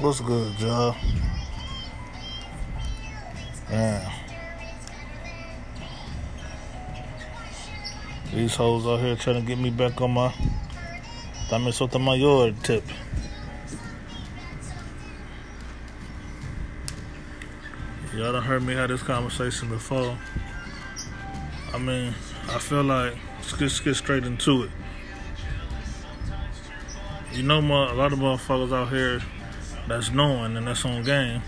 What's good, Joe? Man. These hoes out here trying to get me back on my Dame Sotomayor tip. Y'all done heard me have this conversation before. I mean, I feel like let's get, let's get straight into it. You know, my, a lot of motherfuckers out here that's knowing and that's on game.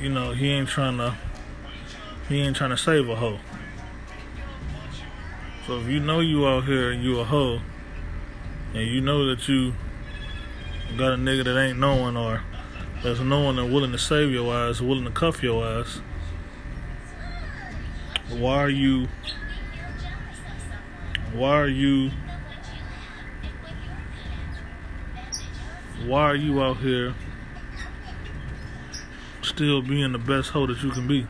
You know, he ain't trying to he ain't trying to save a hoe. So if you know you out here and you a hoe, and you know that you got a nigga that ain't knowing or that's knowing and willing to save your ass, willing to cuff your ass, why are you why are you why are you out here still being the best hoe that you can be?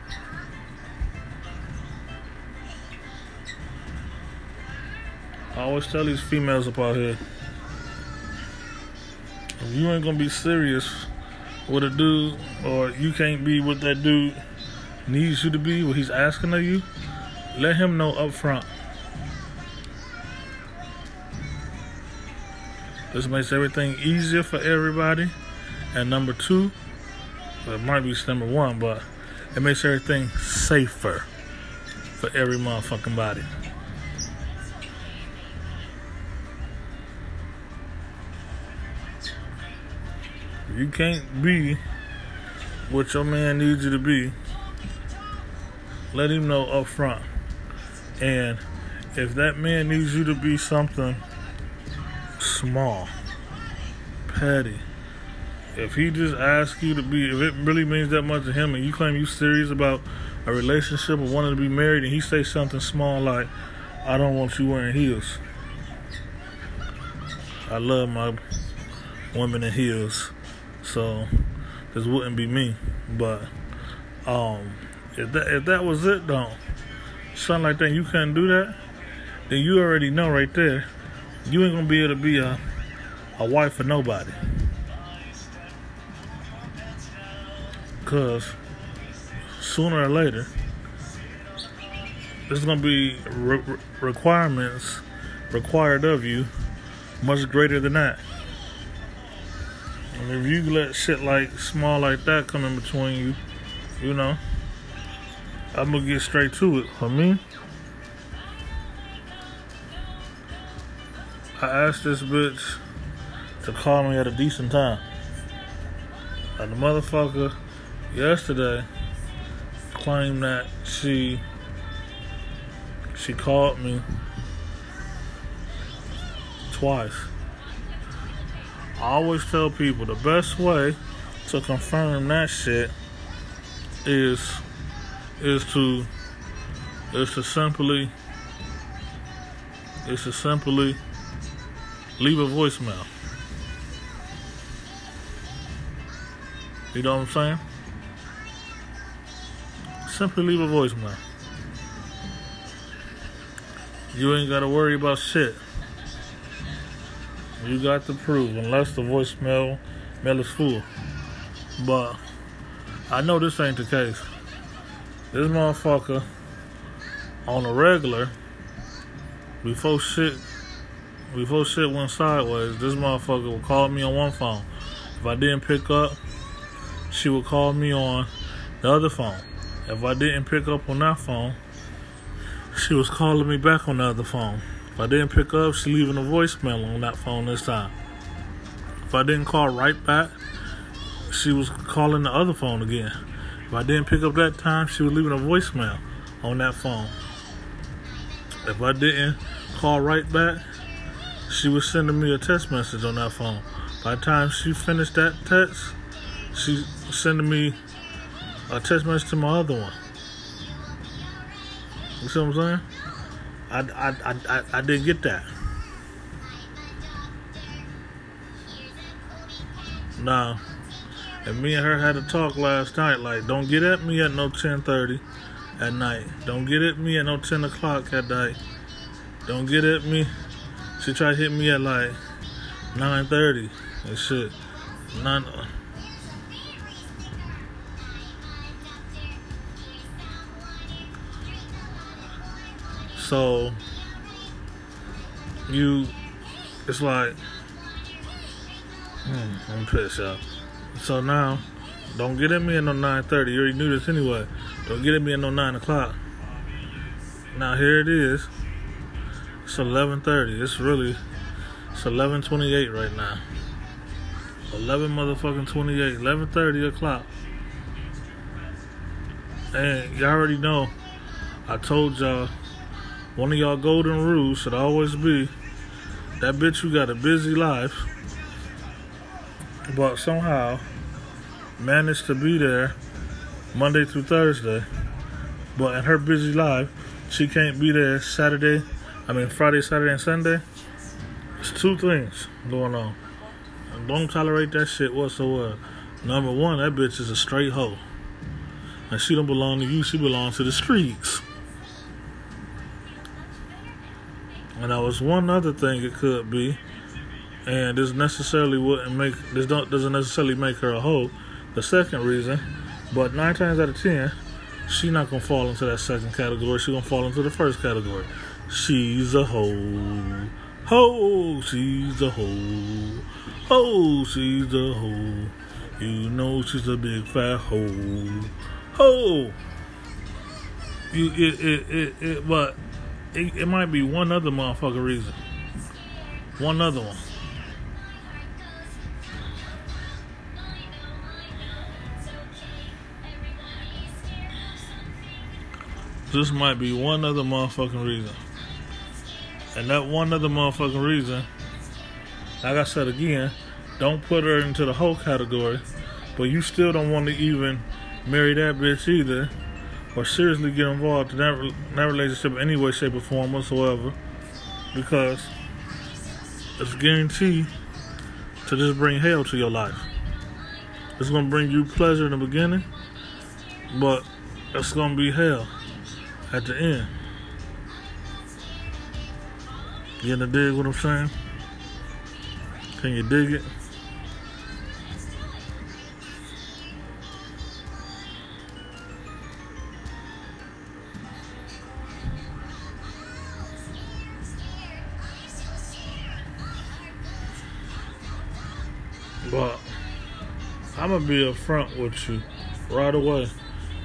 I always tell these females up out here, if you ain't gonna be serious with a dude, or you can't be what that dude needs you to be, what he's asking of you, let him know up front. This makes everything easier for everybody. And number two, well, it might be number one, but it makes everything safer for every motherfucking body. You can't be what your man needs you to be. Let him know up front. And if that man needs you to be something small, petty, if he just asks you to be, if it really means that much to him and you claim you serious about a relationship or wanting to be married and he say something small like, I don't want you wearing heels. I love my women in heels. So this wouldn't be me. But um, if that if that was it though, something like that, you couldn't do that, then you already know right there, you ain't gonna be able to be a a wife for nobody. Cause sooner or later, there's gonna be re- requirements required of you much greater than that. And if you let shit like small like that come in between you, you know, I'm gonna get straight to it. For me, I asked this bitch to call me at a decent time. And the motherfucker yesterday claimed that she she called me twice. I always tell people the best way to confirm that shit is is to is to simply is to simply leave a voicemail. You know what I'm saying? Simply leave a voicemail. You ain't gotta worry about shit. You got to prove, unless the voicemail mail is full. But I know this ain't the case. This motherfucker on a regular, before shit, before shit went sideways, this motherfucker would call me on one phone. If I didn't pick up, she would call me on the other phone. If I didn't pick up on that phone, she was calling me back on the other phone. If I didn't pick up, she leaving a voicemail on that phone this time. If I didn't call right back, she was calling the other phone again. If I didn't pick up that time, she was leaving a voicemail on that phone. If I didn't call right back, she was sending me a text message on that phone. By the time she finished that text, she was sending me a text message to my other one. You see what I'm saying? I, I, I, I didn't get that. Nah. And me and her had a talk last night, like, don't get at me at no 10.30 at night. Don't get at me at no 10 o'clock at night. Don't get at me. She tried to hit me at like 9.30. and shit. None. So you, it's like, hmm, I'm pissed, y'all. So now, don't get at me at no 9:30. You already knew this anyway. Don't get at me at no 9 o'clock. Now here it is. It's 11:30. It's really it's 11:28 right now. 11 motherfucking 28. 11:30 o'clock. And y'all already know. I told y'all one of y'all golden rules should always be that bitch who got a busy life, but somehow managed to be there Monday through Thursday. But in her busy life, she can't be there Saturday, I mean Friday, Saturday, and Sunday. It's two things going on. Don't tolerate that shit whatsoever. Number one, that bitch is a straight hoe. And she don't belong to you, she belongs to the streets. And that was one other thing it could be. And this necessarily wouldn't make this don't doesn't necessarily make her a hoe. The second reason, but nine times out of ten, she not gonna fall into that second category. She gonna fall into the first category. She's a hoe. Ho, she's a hoe. Ho, she's a hoe. You know she's a big fat hoe. Ho. You it it it, it but it, it might be one other motherfucking reason. One other one. This might be one other motherfucking reason. And that one other motherfucking reason, like I said again, don't put her into the whole category, but you still don't want to even marry that bitch either or seriously get involved in that, that relationship in any way, shape, or form whatsoever because it's guaranteed to just bring hell to your life. It's to bring you pleasure in the beginning, but it's to be hell at the end. You gonna dig what I'm saying? Can you dig it? But I'm gonna be upfront with you right away.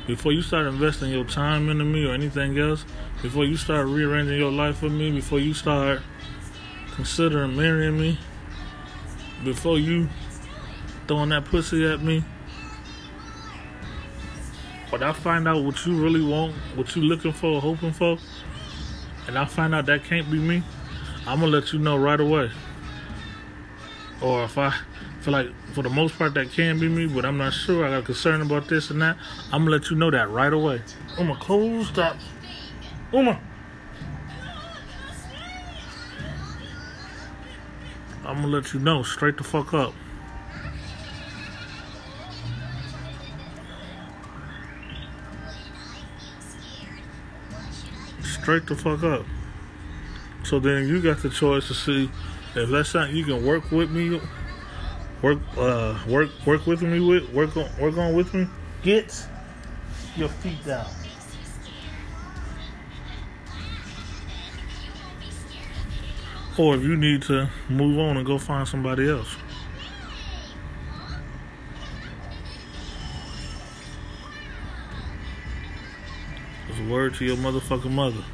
Before you start investing your time into me or anything else, before you start rearranging your life with me, before you start considering marrying me, before you throwing that pussy at me, when I find out what you really want, what you looking for, hoping for, and I find out that can't be me, I'm gonna let you know right away. Or if I feel like for the most part that can be me, but I'm not sure. I got concern about this and that. I'm gonna let you know that right away. I'm gonna close that. Uma. I'm gonna let you know straight the fuck up. Straight the fuck up. So then you got the choice to see if that's something you can work with me work uh work work with me with work on work on with me get your feet down or if you need to move on and go find somebody else it's a word to your motherfucking mother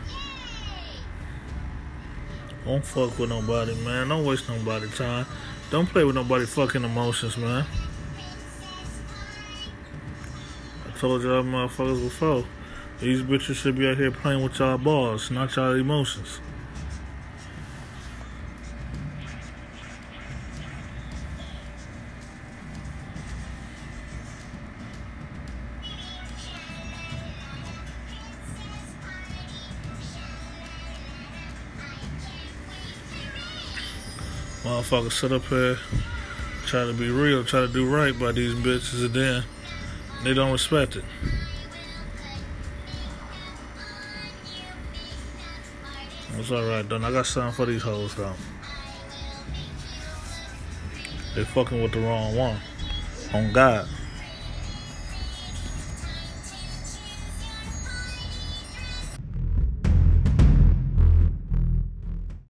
don't fuck with nobody man don't waste nobody time don't play with nobody fucking emotions, man. I told y'all motherfuckers before. These bitches should be out here playing with y'all balls, not y'all emotions. Motherfuckers sit up here, try to be real, try to do right by these bitches, and then they don't respect it. It's alright, though. I got something for these hoes, though. they fucking with the wrong one. On God.